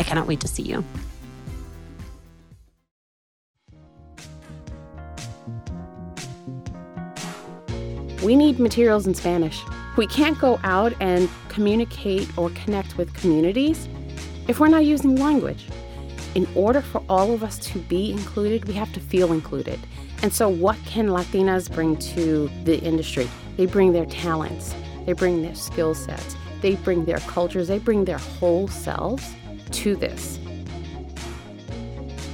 I cannot wait to see you. We need materials in Spanish. We can't go out and communicate or connect with communities if we're not using language. In order for all of us to be included, we have to feel included. And so, what can Latinas bring to the industry? They bring their talents, they bring their skill sets, they bring their cultures, they bring their whole selves to this.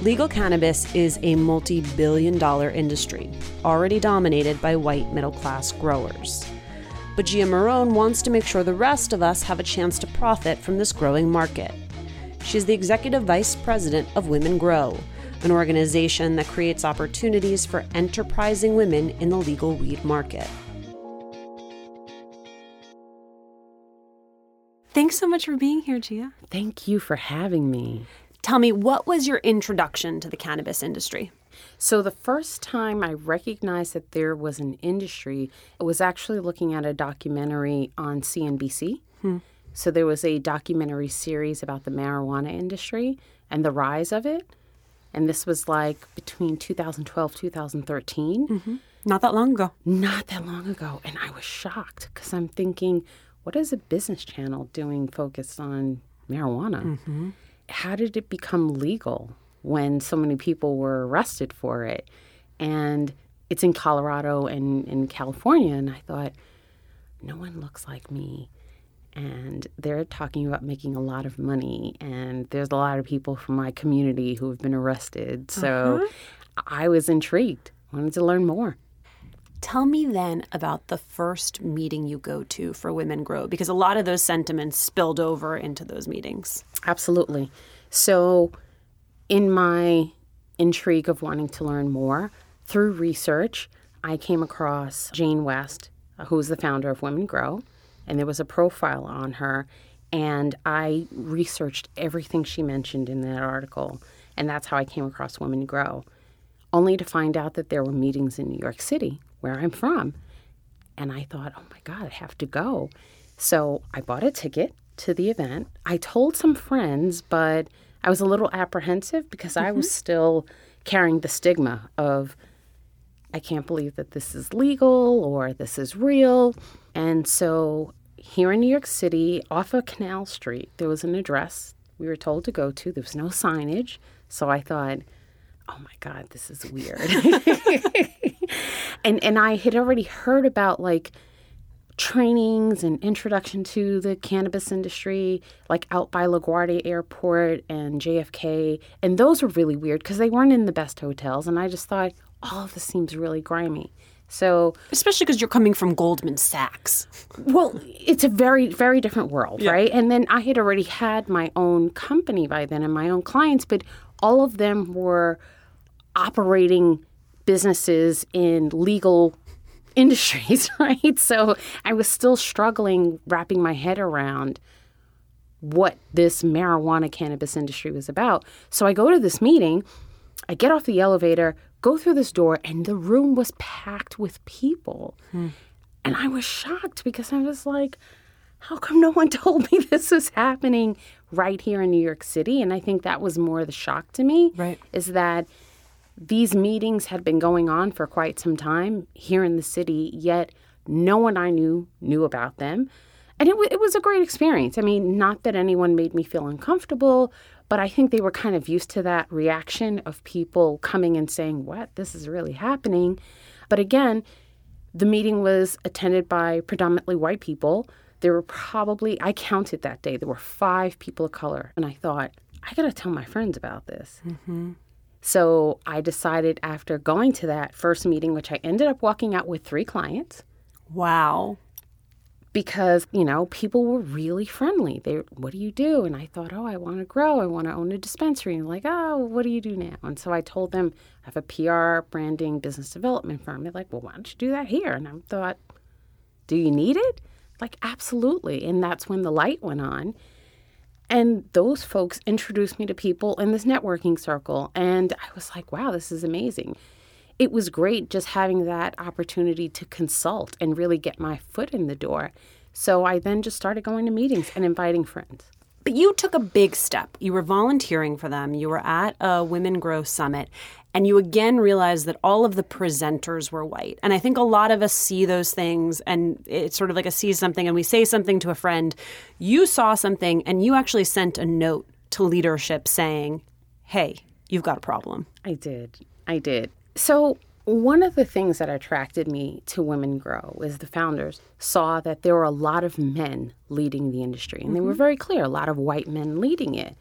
Legal cannabis is a multi billion dollar industry, already dominated by white middle class growers. But Gia Morón wants to make sure the rest of us have a chance to profit from this growing market. She's the executive vice president of Women Grow, an organization that creates opportunities for enterprising women in the legal weed market. Thanks so much for being here, Gia. Thank you for having me. Tell me, what was your introduction to the cannabis industry? So, the first time I recognized that there was an industry, it was actually looking at a documentary on CNBC. Hmm. So, there was a documentary series about the marijuana industry and the rise of it. And this was like between 2012 2013. Mm-hmm. Not that long ago. Not that long ago. And I was shocked because I'm thinking, what is a business channel doing focused on marijuana? Mm-hmm. How did it become legal when so many people were arrested for it? And it's in Colorado and in California. And I thought, no one looks like me. And they're talking about making a lot of money. And there's a lot of people from my community who have been arrested. So uh-huh. I was intrigued, wanted to learn more. Tell me then about the first meeting you go to for Women Grow, because a lot of those sentiments spilled over into those meetings. Absolutely. So, in my intrigue of wanting to learn more, through research, I came across Jane West, who's the founder of Women Grow, and there was a profile on her. And I researched everything she mentioned in that article, and that's how I came across Women Grow, only to find out that there were meetings in New York City where I'm from. And I thought, oh my God, I have to go. So I bought a ticket to the event. I told some friends, but I was a little apprehensive because mm-hmm. I was mm-hmm. still carrying the stigma of, I can't believe that this is legal or this is real. And so here in New York City, off of Canal Street, there was an address we were told to go to. There was no signage. So I thought, oh my God, this is weird. and and I had already heard about like trainings and introduction to the cannabis industry, like out by LaGuardia Airport and JFK. And those were really weird because they weren't in the best hotels. And I just thought, all of this seems really grimy. So, especially because you're coming from Goldman Sachs. well, it's a very, very different world, yeah. right? And then I had already had my own company by then and my own clients, but all of them were operating businesses in legal industries, right? So I was still struggling wrapping my head around what this marijuana cannabis industry was about. So I go to this meeting, I get off the elevator, go through this door, and the room was packed with people. Hmm. And I was shocked because I was like, how come no one told me this was happening right here in New York City? And I think that was more the shock to me. Right. Is that these meetings had been going on for quite some time here in the city, yet no one I knew knew about them. And it, w- it was a great experience. I mean, not that anyone made me feel uncomfortable, but I think they were kind of used to that reaction of people coming and saying, What? This is really happening. But again, the meeting was attended by predominantly white people. There were probably, I counted that day, there were five people of color. And I thought, I got to tell my friends about this. Mm-hmm. So I decided after going to that first meeting, which I ended up walking out with three clients. Wow. Because, you know, people were really friendly. They, what do you do? And I thought, oh, I want to grow. I want to own a dispensary. And like, oh, what do you do now? And so I told them I have a PR, branding, business development firm. They're like, well, why don't you do that here? And I thought, do you need it? Like, absolutely. And that's when the light went on. And those folks introduced me to people in this networking circle. And I was like, wow, this is amazing. It was great just having that opportunity to consult and really get my foot in the door. So I then just started going to meetings and inviting friends. But you took a big step. You were volunteering for them. You were at a Women Grow Summit. And you again realize that all of the presenters were white. And I think a lot of us see those things and it's sort of like a see something and we say something to a friend. You saw something and you actually sent a note to leadership saying, hey, you've got a problem. I did. I did. So one of the things that attracted me to Women Grow is the founders saw that there were a lot of men leading the industry, and mm-hmm. they were mm-hmm. very clear a lot of white men leading it.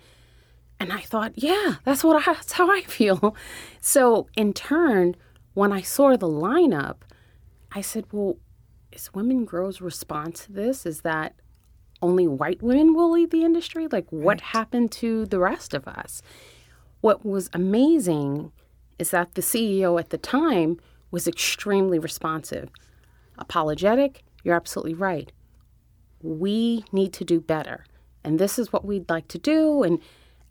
And I thought, yeah, that's what I, that's how I feel. So in turn, when I saw the lineup, I said, well, is Women Grow's response to this is that only white women will lead the industry? Like, what right. happened to the rest of us? What was amazing is that the CEO at the time was extremely responsive, apologetic. You're absolutely right. We need to do better. And this is what we'd like to do. And,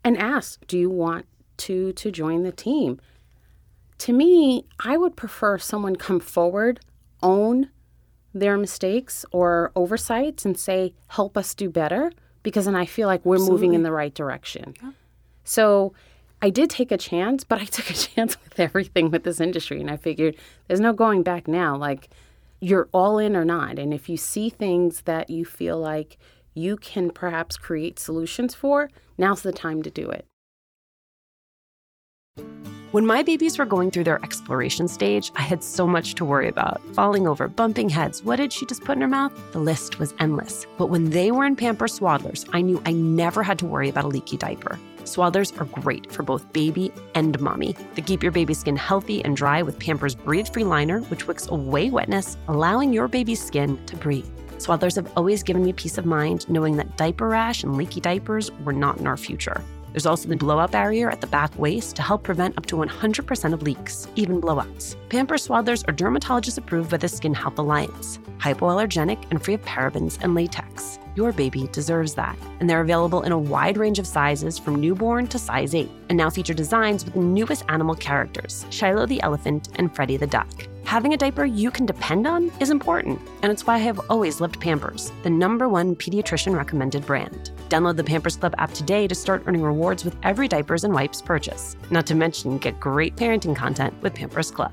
and ask, do you want to, to join the team? To me, I would prefer someone come forward, own their mistakes or oversights, and say, help us do better, because then I feel like we're Absolutely. moving in the right direction. Yeah. So I did take a chance, but I took a chance with everything with this industry. And I figured there's no going back now. Like, you're all in or not. And if you see things that you feel like you can perhaps create solutions for, now's the time to do it. When my babies were going through their exploration stage, I had so much to worry about falling over, bumping heads. What did she just put in her mouth? The list was endless. But when they were in Pampers Swaddlers, I knew I never had to worry about a leaky diaper. Swaddlers are great for both baby and mommy. They keep your baby's skin healthy and dry with Pampers Breathe Free Liner, which wicks away wetness, allowing your baby's skin to breathe. Swaddlers have always given me peace of mind knowing that diaper rash and leaky diapers were not in our future. There's also the blowout barrier at the back waist to help prevent up to 100% of leaks, even blowouts. Pampers Swaddlers are dermatologist approved by the Skin Health Alliance, hypoallergenic and free of parabens and latex. Your baby deserves that. And they're available in a wide range of sizes from newborn to size 8, and now feature designs with the newest animal characters Shiloh the elephant and Freddie the duck. Having a diaper you can depend on is important, and it's why I have always loved Pampers, the number one pediatrician recommended brand. Download the Pampers Club app today to start earning rewards with every diapers and wipes purchase. Not to mention, get great parenting content with Pampers Club.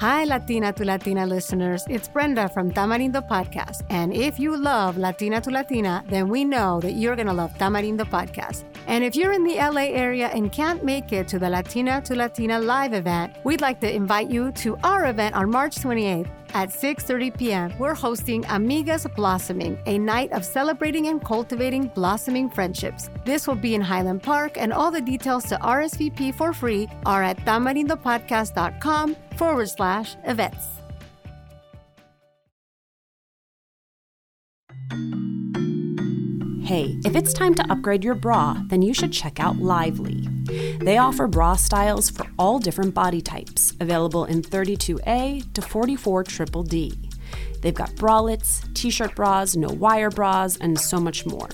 Hi, Latina to Latina listeners. It's Brenda from Tamarindo Podcast. And if you love Latina to Latina, then we know that you're going to love Tamarindo Podcast. And if you're in the LA area and can't make it to the Latina to Latina live event, we'd like to invite you to our event on March 28th at 6:30 p.m. We're hosting Amigas Blossoming, a night of celebrating and cultivating blossoming friendships. This will be in Highland Park, and all the details to RSVP for free are at tamarindopodcast.com forward slash events. Hey, if it's time to upgrade your bra, then you should check out Lively. They offer bra styles for all different body types, available in 32A to 44 triple D. They've got bralettes, t-shirt bras, no wire bras, and so much more.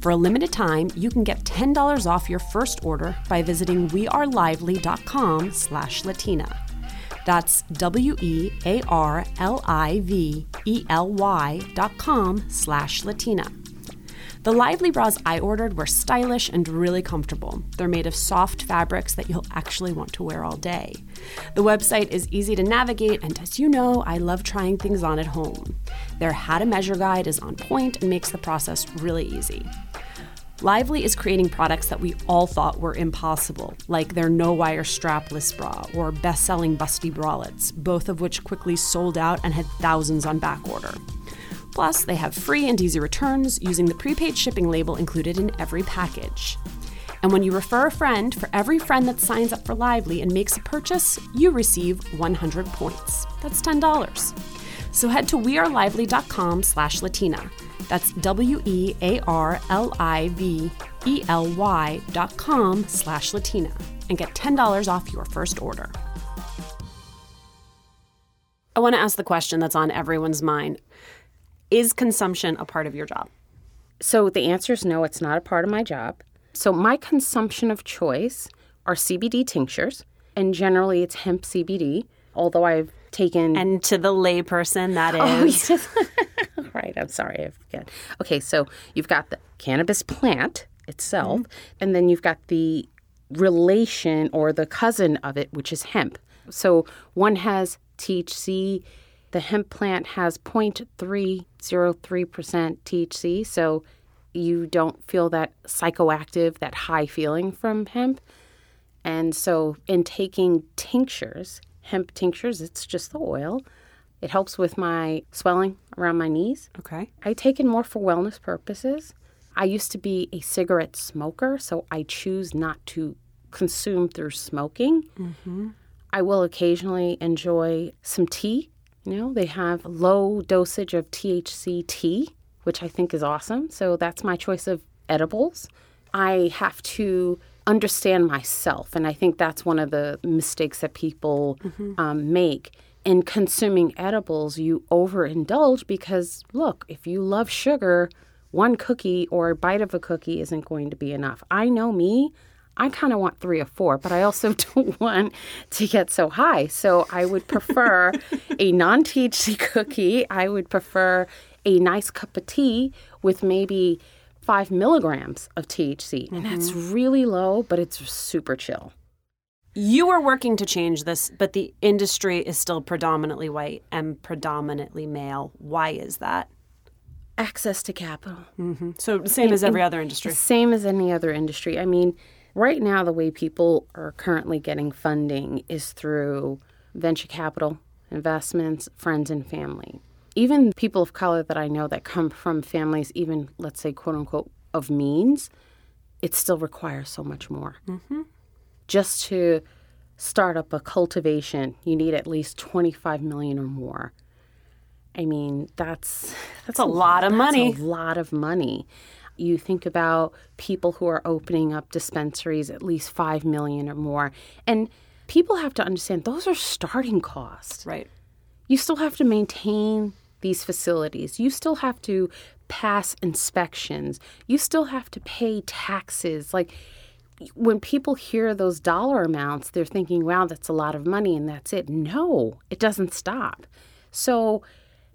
For a limited time, you can get $10 off your first order by visiting wearelively.com slash Latina. That's W-E-A-R-L-I-V-E-L-Y dot com slash Latina. The Lively bras I ordered were stylish and really comfortable. They're made of soft fabrics that you'll actually want to wear all day. The website is easy to navigate, and as you know, I love trying things on at home. Their how to measure guide is on point and makes the process really easy. Lively is creating products that we all thought were impossible, like their no wire strapless bra or best selling busty bralettes, both of which quickly sold out and had thousands on back order. Plus, they have free and easy returns using the prepaid shipping label included in every package. And when you refer a friend, for every friend that signs up for Lively and makes a purchase, you receive 100 points. That's $10. So head to wearelively.com slash Latina. That's W-E-A-R-L-I-V-E-L-Y dot com slash Latina and get $10 off your first order. I want to ask the question that's on everyone's mind. Is consumption a part of your job? So the answer is no, it's not a part of my job. So my consumption of choice are CBD tinctures, and generally it's hemp CBD, although I've taken And to the layperson, that oh, is. Oh, yes. right. I'm sorry. I forget. Okay, so you've got the cannabis plant itself, mm-hmm. and then you've got the relation or the cousin of it, which is hemp. So one has THC. The hemp plant has 0.303% THC, so you don't feel that psychoactive, that high feeling from hemp. And so, in taking tinctures, hemp tinctures, it's just the oil. It helps with my swelling around my knees. Okay. I take it more for wellness purposes. I used to be a cigarette smoker, so I choose not to consume through smoking. Mm-hmm. I will occasionally enjoy some tea. You know, they have low dosage of THC tea, which I think is awesome. So that's my choice of edibles. I have to understand myself, and I think that's one of the mistakes that people um, make. In consuming edibles, you overindulge because, look, if you love sugar, one cookie or a bite of a cookie isn't going to be enough. I know me. I kind of want three or four, but I also don't want to get so high. So I would prefer a non THC cookie. I would prefer a nice cup of tea with maybe five milligrams of THC. And that's mm-hmm. really low, but it's super chill. You are working to change this, but the industry is still predominantly white and predominantly male. Why is that? Access to capital. Mm-hmm. So, same as every other industry. Same as any other industry. I mean, right now, the way people are currently getting funding is through venture capital, investments, friends, and family. Even people of color that I know that come from families, even let's say, quote unquote, of means, it still requires so much more. Mm-hmm. Just to start up a cultivation, you need at least 25 million or more. I mean, that's that's a lot of money. a lot of money. You think about people who are opening up dispensaries at least 5 million or more. And people have to understand those are starting costs. Right. You still have to maintain these facilities. You still have to pass inspections. You still have to pay taxes. Like when people hear those dollar amounts, they're thinking, wow, that's a lot of money and that's it. No, it doesn't stop. So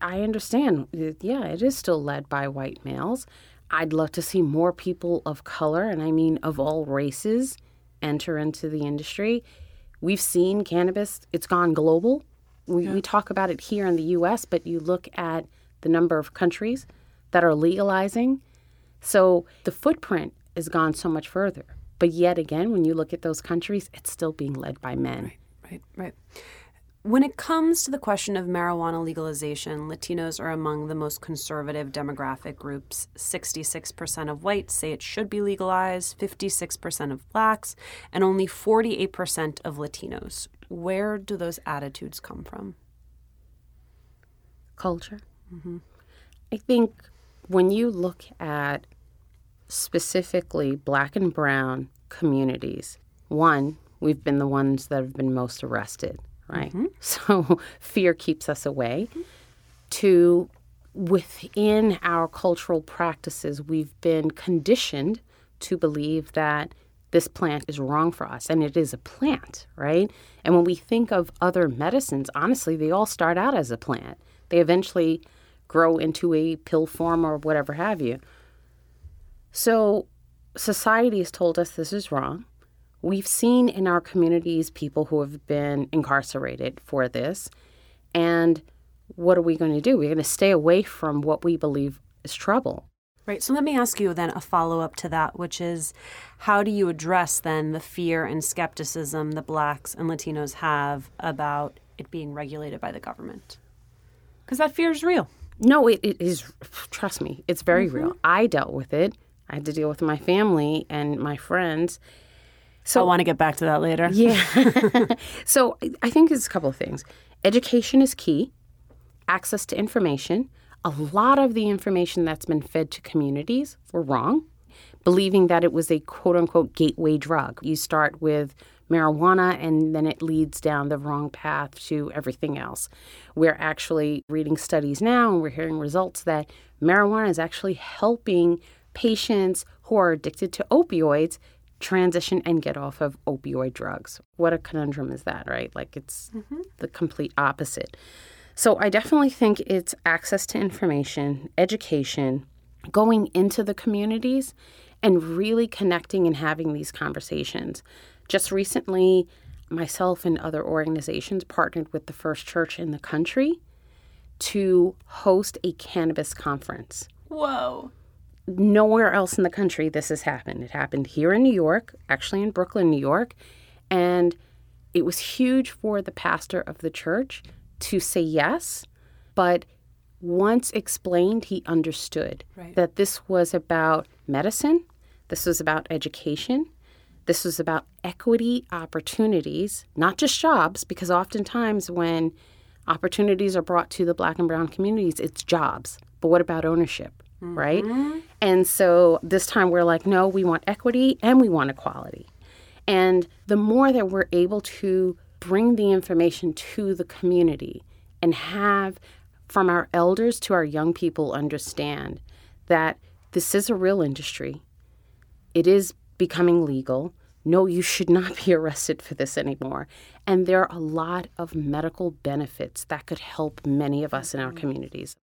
I understand. Yeah, it is still led by white males. I'd love to see more people of color, and I mean of all races, enter into the industry. We've seen cannabis, it's gone global. We, we talk about it here in the US, but you look at the number of countries that are legalizing. So the footprint has gone so much further. But yet again, when you look at those countries, it's still being led by men. Right, Right, right. When it comes to the question of marijuana legalization, Latinos are among the most conservative demographic groups. 66% of whites say it should be legalized, 56% of blacks, and only 48% of Latinos. Where do those attitudes come from? Culture. Mm-hmm. I think when you look at specifically black and brown communities, one, we've been the ones that have been most arrested, right? Mm-hmm. So fear keeps us away. To within our cultural practices, we've been conditioned to believe that this plant is wrong for us, and it is a plant, right? And when we think of other medicines, honestly, they all start out as a plant. They eventually grow into a pill form or whatever have you. So, society has told us this is wrong. We've seen in our communities people who have been incarcerated for this. And what are we going to do? We're going to stay away from what we believe is trouble. Right. So let me ask you then a follow up to that, which is how do you address then the fear and skepticism that blacks and Latinos have about it being regulated by the government? Because that fear is real. No, it, it is, trust me, it's very mm-hmm. real. I dealt with it. I had to deal with my family and my friends. So I want to get back to that later. Yeah. so I- think it's a couple of things. Education is key, access to information. A lot of the information that's been fed to communities were wrong, believing that it was a quote unquote gateway drug. You start with marijuana and then it leads down the wrong path to everything else. We're actually reading studies now and we're hearing results that marijuana is actually helping patients who are addicted to opioids transition and get off of opioid drugs. What a conundrum is that, right? Like it's mm-hmm. the complete opposite. So I definitely think it's access to information, education, going into the communities and really connecting and having these conversations. Just recently, myself and other organizations partnered with the first church in the country to host a cannabis conference Whoa. Nowhere else in the country this has happened. It happened here in New York, actually in Brooklyn, New York, and it was huge for the pastor of the church to say yes, but once explained, he understood Right. that this was about medicine, this was about education, this was about equity opportunities, not just jobs, because oftentimes when opportunities are brought to the black and brown communities, it's jobs. But what about ownership, right? Mm-hmm. And so this time we're like, no, we want equity and we want equality. And the more that we're able to bring the information to the community and have from our elders to our young people understand that this is a real industry, it is becoming legal. No, you should not be arrested for this anymore. And there are a lot of medical benefits that could help many of us in our communities.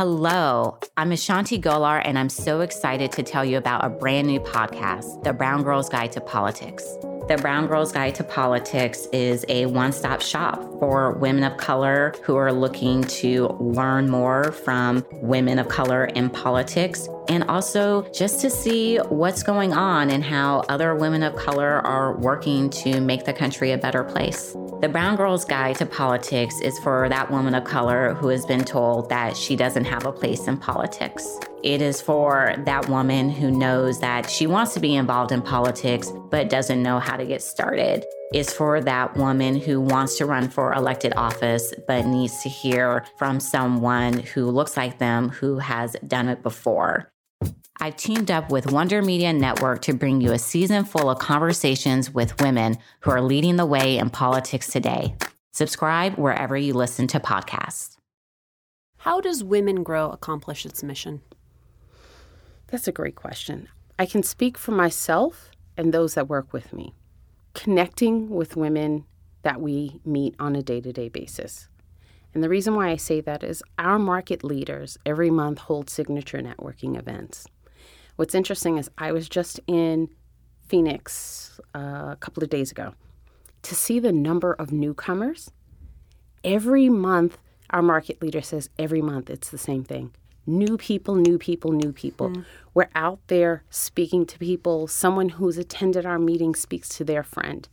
Hello, I'm Ashanti Gholar, and I'm so excited to tell you about a brand new podcast, The Brown Girls Guide to Politics. The Brown Girls Guide to Politics is a one stop shop for women of color who are looking to learn more from women of color in politics and also just to see what's going on and how other women of color are working to make the country a better place. The Brown Girls Guide to Politics is for that woman of color who has been told that she doesn't have a place in politics. It is for that woman who knows that she wants to be involved in politics but doesn't know how to get started. It's for that woman who wants to run for elected office but needs to hear from someone who looks like them who has done it before. I've teamed up with Wonder Media Network to bring you a season full of conversations with women who are leading the way in politics today. Subscribe wherever you listen to podcasts. How does Women Grow accomplish its mission? That's a great question. I can speak for myself and those that work with me. Connecting with women that we meet on a day to day basis. And the reason why I say that is our market leaders every month hold signature networking events. What's interesting is I was just in Phoenix uh, a couple of days ago to see the number of newcomers. Every month, our market leader says every month it's the same thing. new people, new people, new people. We're out there speaking to people. Someone who's attended our meeting speaks to their friend.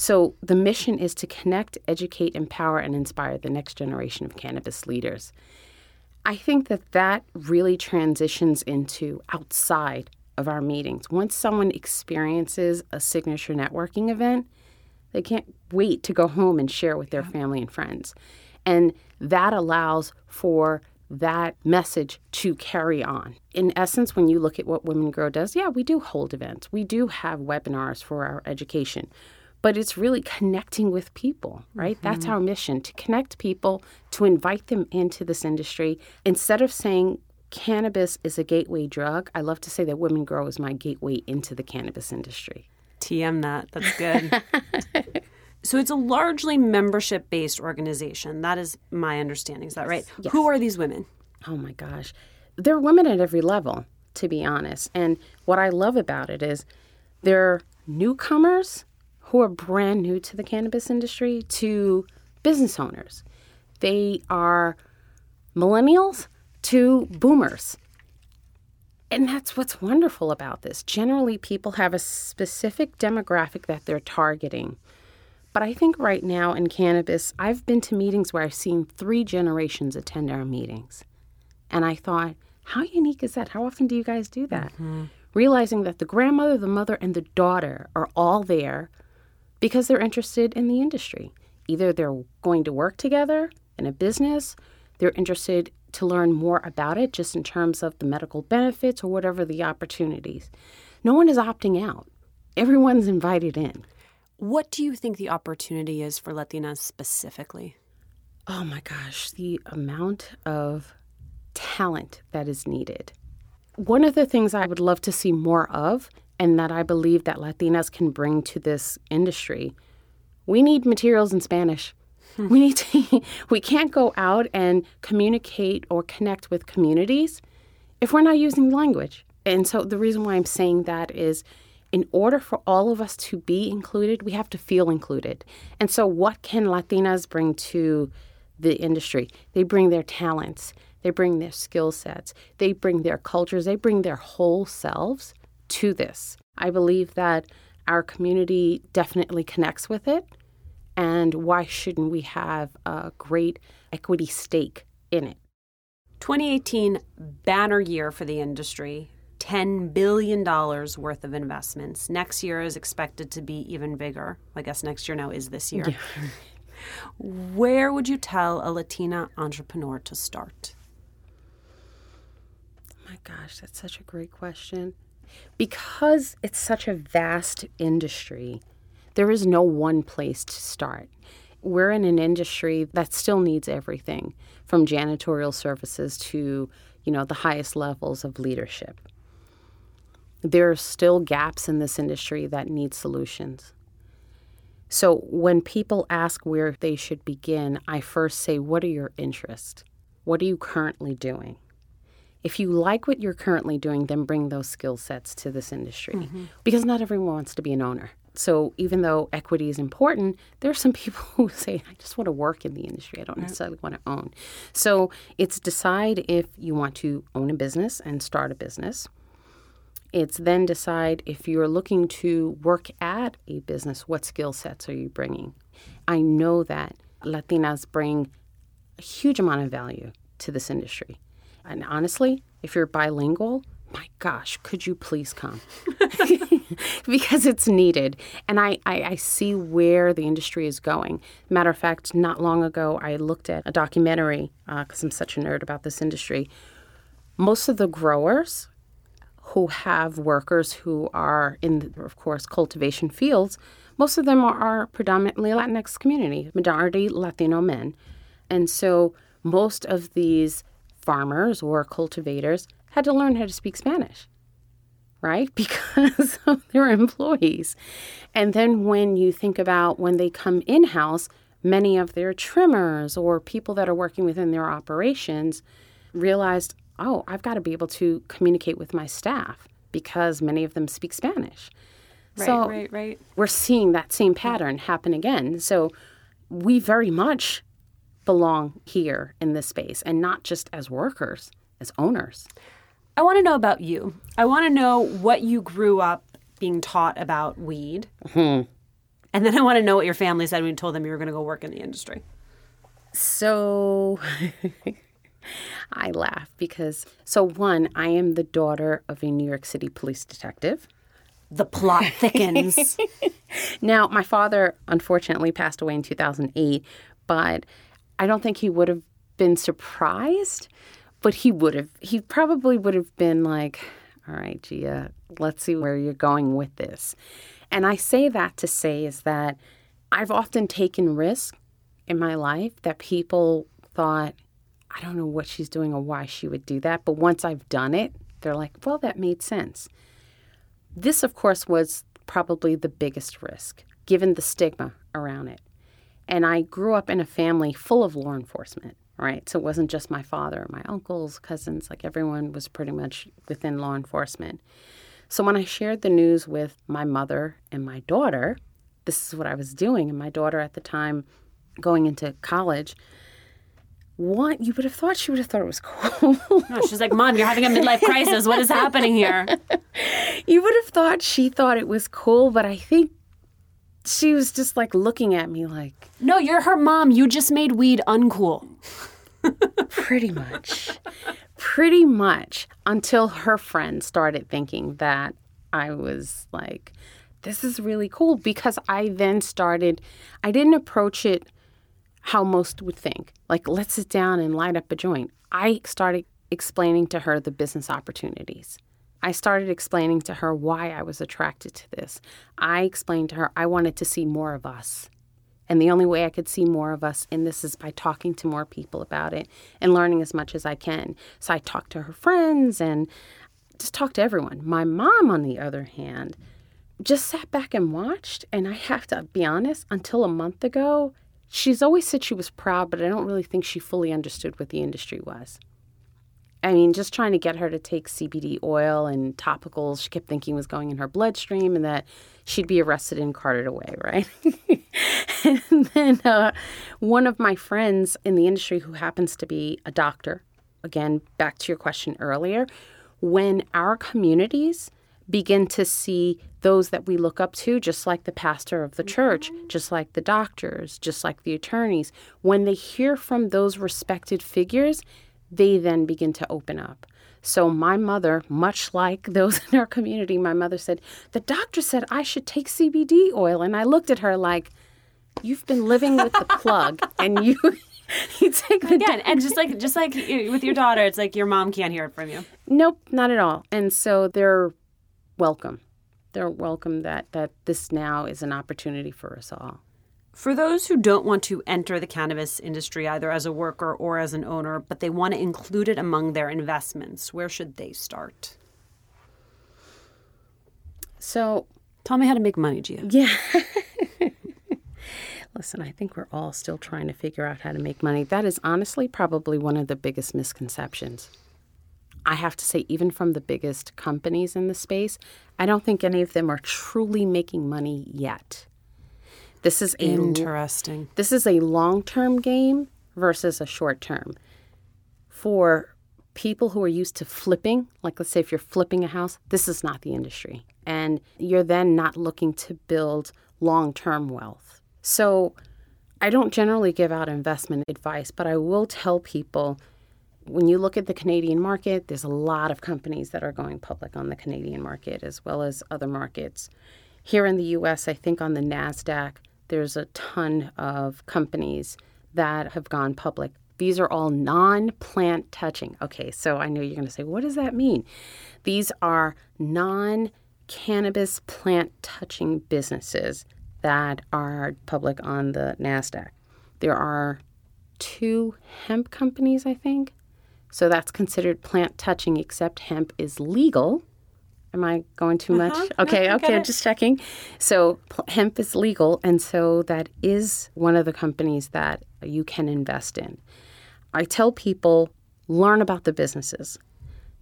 So the mission is to connect, educate, empower, and inspire the next generation of cannabis leaders. I think that that really transitions into outside of our meetings. Once someone experiences a signature networking event, they can't wait to go home and share with their family and friends. And that allows for that message to carry on. In essence, when you look at what Women Grow does, yeah, we do hold events, we do have webinars for our education, but it's really connecting with people, right? That's mm-hmm. our mission to connect people, to invite them into this industry. Instead of saying cannabis is a gateway drug, I love to say that Women Grow is my gateway into the cannabis industry. TM that. That's good. so it's a largely membership based organization. That is my understanding. Is that right? Yes. Who are these women? Oh my gosh. There are women at every level, to be honest. And what I love about it is they're newcomers who are brand new to the cannabis industry to business owners. They are millennials to boomers. And that's what's wonderful about this. Generally, people have a specific demographic that they're targeting. But I think right now in cannabis, I've been to meetings where I've seen three generations attend our meetings. And I thought, how unique is that? How often do you guys do that? Mm-hmm. Realizing that the grandmother, the mother, and the daughter are all there because they're interested in the industry. Either they're going to work together in a business, they're interested to learn more about it just in terms of the medical benefits or whatever the opportunities. No one is opting out, everyone's invited in. What do you think the opportunity is for Latinas specifically? Oh my gosh, the amount of talent that is needed. One of the things I would love to see more of, and that I believe that Latinas can bring to this industry, we need materials in Spanish. Hmm. We need to, we can't go out and communicate or connect with communities if we're not using the language. And so the reason why I'm saying that is in order for all of us to be included, we have to feel included. And so what can Latinas bring to the industry? They bring their talents, they bring their skill sets, they bring their cultures, they bring their whole selves to this. I believe that our community definitely connects with it. And why shouldn't we have a great equity stake in it? 2018 banner year for the industry. $10 billion worth of investments. Next year is expected to be even bigger. I guess next year now is this year. Where would you tell a Latina entrepreneur to start? Oh my gosh, that's such a great question. Because it's such a vast industry, there is no one place to start. We're in an industry that still needs everything from janitorial services to, you know, the highest levels of leadership. There are still gaps in this industry that need solutions. So when people ask where they should begin, I first say, What are your interests? What are you currently doing? If you like what you're currently doing, then bring those skill sets to this industry mm-hmm. because not everyone wants to be an owner. So even though equity is important, there are some people who say, I just want to work in the industry. I don't necessarily want to own. So it's decide if you want to own a business and start a business. It's then decide if you're looking to work at a business, what skill sets are you bringing? I know that Latinas bring a huge amount of value to this industry. And honestly, if you're bilingual, my gosh, could you please come? because it's needed. And I, I, I see where the industry is going. Matter of fact, not long ago, I looked at a documentary uh, because I'm such a nerd about this industry. Most of the growers who have workers who are in, of course, cultivation fields, most of them are, are predominantly Latinx community, majority Latino men. And so most of these farmers or cultivators had to learn how to speak Spanish, right? Because of their employees. And then when you think about when they come in house, many of their trimmers or people that are working within their operations realized, oh, I've got to be able to communicate with my staff because many of them speak Spanish. Right, so right, right. we're seeing that same pattern happen again. So we very much belong here in this space and not just as workers, as owners. I want to know about you. I want to know what you grew up being taught about weed. Mm-hmm. And then I want to know what your family said when you told them you were going to go work in the industry. So I laugh because, so one, I am the daughter of a New York City police detective. The plot thickens. Now, my father unfortunately passed away in 2008, but I don't think he would have been surprised, but he would have. He probably would have been like, all right, Gia, let's see where you're going with this. And I say that to say is that I've often taken risks in my life that people thought, I don't know what she's doing or why she would do that. But once I've done it, they're like, well, that made sense. This, of course, was probably the biggest risk given the stigma around it. And I grew up in a family full of law enforcement, right? So it wasn't just my father, my uncles, cousins, like everyone was pretty much within law enforcement. So when I shared the news with my mother and my daughter, this is what I was doing. And my daughter at the time, going into college, what you would have thought she would have thought it was cool. No, she's like, Mom, you're having a midlife crisis. What is happening here? you would have thought she thought it was cool, but I think she was just like looking at me like, No, you're her mom. You just made weed uncool. pretty much. pretty much until her friend started thinking that I was like, this is really cool because I then started, I didn't approach it how most would think. Like, let's sit down and light up a joint. I started explaining to her the business opportunities. I started explaining to her why I was attracted to this. I explained to her I wanted to see more of us. And the only way I could see more of us in this is by talking to more people about it and learning as much as I can. So I talked to her friends and just talked to everyone. My mom, on the other hand, just sat back and watched. And I have to be honest, until a month ago, she's always said she was proud, but I don't really think she fully understood what the industry was. I mean, just trying to get her to take CBD oil and topicals, she kept thinking was going in her bloodstream and that she'd be arrested and carted away, right? and then uh, one of my friends in the industry who happens to be a doctor, again, back to your question earlier, when our communities begin to see those that we look up to, just like the pastor of the church, just like the doctors, just like the attorneys, when they hear from those respected figures, they then begin to open up. So, my mother, much like those in our community, my mother said, The doctor said I should take CBD oil. And I looked at her like, You've been living with the plug and you. You take the Again, and just like just like with your daughter, it's like your mom can't hear it from you. Nope, not at all. And so they're welcome. They're welcome that that this now is an opportunity for us all. For those who don't want to enter the cannabis industry either as a worker or as an owner, but they want to include it among their investments, where should they start? So Tell me how to make money, Gia. Yeah. Listen, I think we're all still trying to figure out how to make money. That is honestly probably one of the biggest misconceptions. I have to say, even from the biggest companies in the space, I don't think any of them are truly making money yet. This is a Interesting. this is a long-term game versus a short-term. For people who are used to flipping, like let's say if you're flipping a house, this is not the industry. And you're then not looking to build long-term wealth. So I don't generally give out investment advice, but I will tell people when you look at the Canadian market, there's a lot of companies that are going public on the Canadian market as well as other markets. Here in the US, I think on the NASDAQ, there's a ton of companies that have gone public. These are all non plant touching. Okay, so I know you're going to say, what does that mean? These are non cannabis plant touching businesses that are public on the NASDAQ. There are two hemp companies, I think. So that's considered plant touching, except hemp is legal. Am I going too much? Okay, okay, I'm just checking. So hemp is legal, and so that is one of the companies that you can invest in. I tell people learn about the businesses.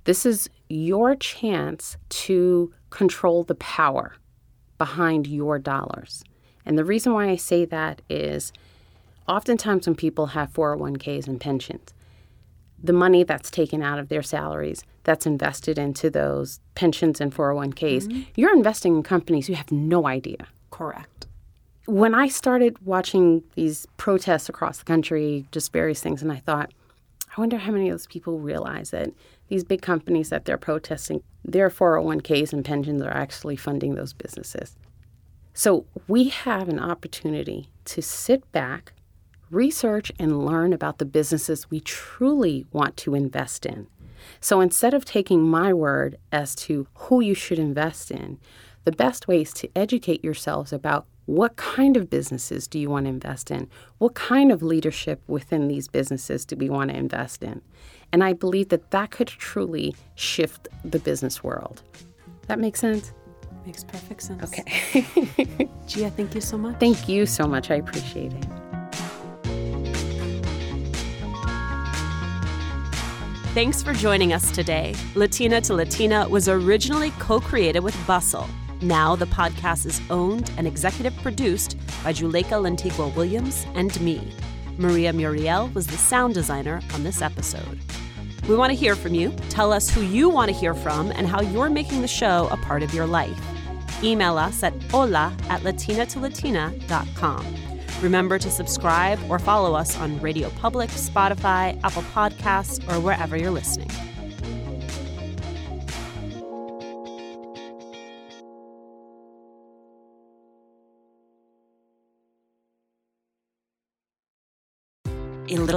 This is your chance to control the power behind your dollars. And the reason why I say that is oftentimes when people have 401ks and pensions, the money that's taken out of their salaries that's invested into those pensions and 401ks, mm-hmm. you're investing in companies you have no idea. Correct. When I started watching these protests across the country, just various things, and I thought, I wonder how many of those people realize that these big companies that they're protesting, their 401ks and pensions are actually funding those businesses. So we have an opportunity to sit back, research, and learn about the businesses we truly want to invest in. So instead of taking my word as to who you should invest in, the best way is to educate yourselves about what kind of businesses do you want to invest in? What kind of leadership within these businesses do we want to invest in? And I believe that that could truly shift the business world. That makes sense? Makes perfect sense. Okay. Gia, thank you so much. Thank you so much. I appreciate it. Thanks for joining us today. Latina to Latina was originally co created with Bustle. Now the podcast is owned and executive produced by Juleyka Lantigua Williams and me. Maria Muriel was the sound designer on this episode. We want to hear from you. Tell us who you want to hear from and how you're making the show a part of your life. Email us at hola at latinatolatina.com. Remember to subscribe or follow us on Radio Public, Spotify, Apple Podcasts, or wherever you're listening.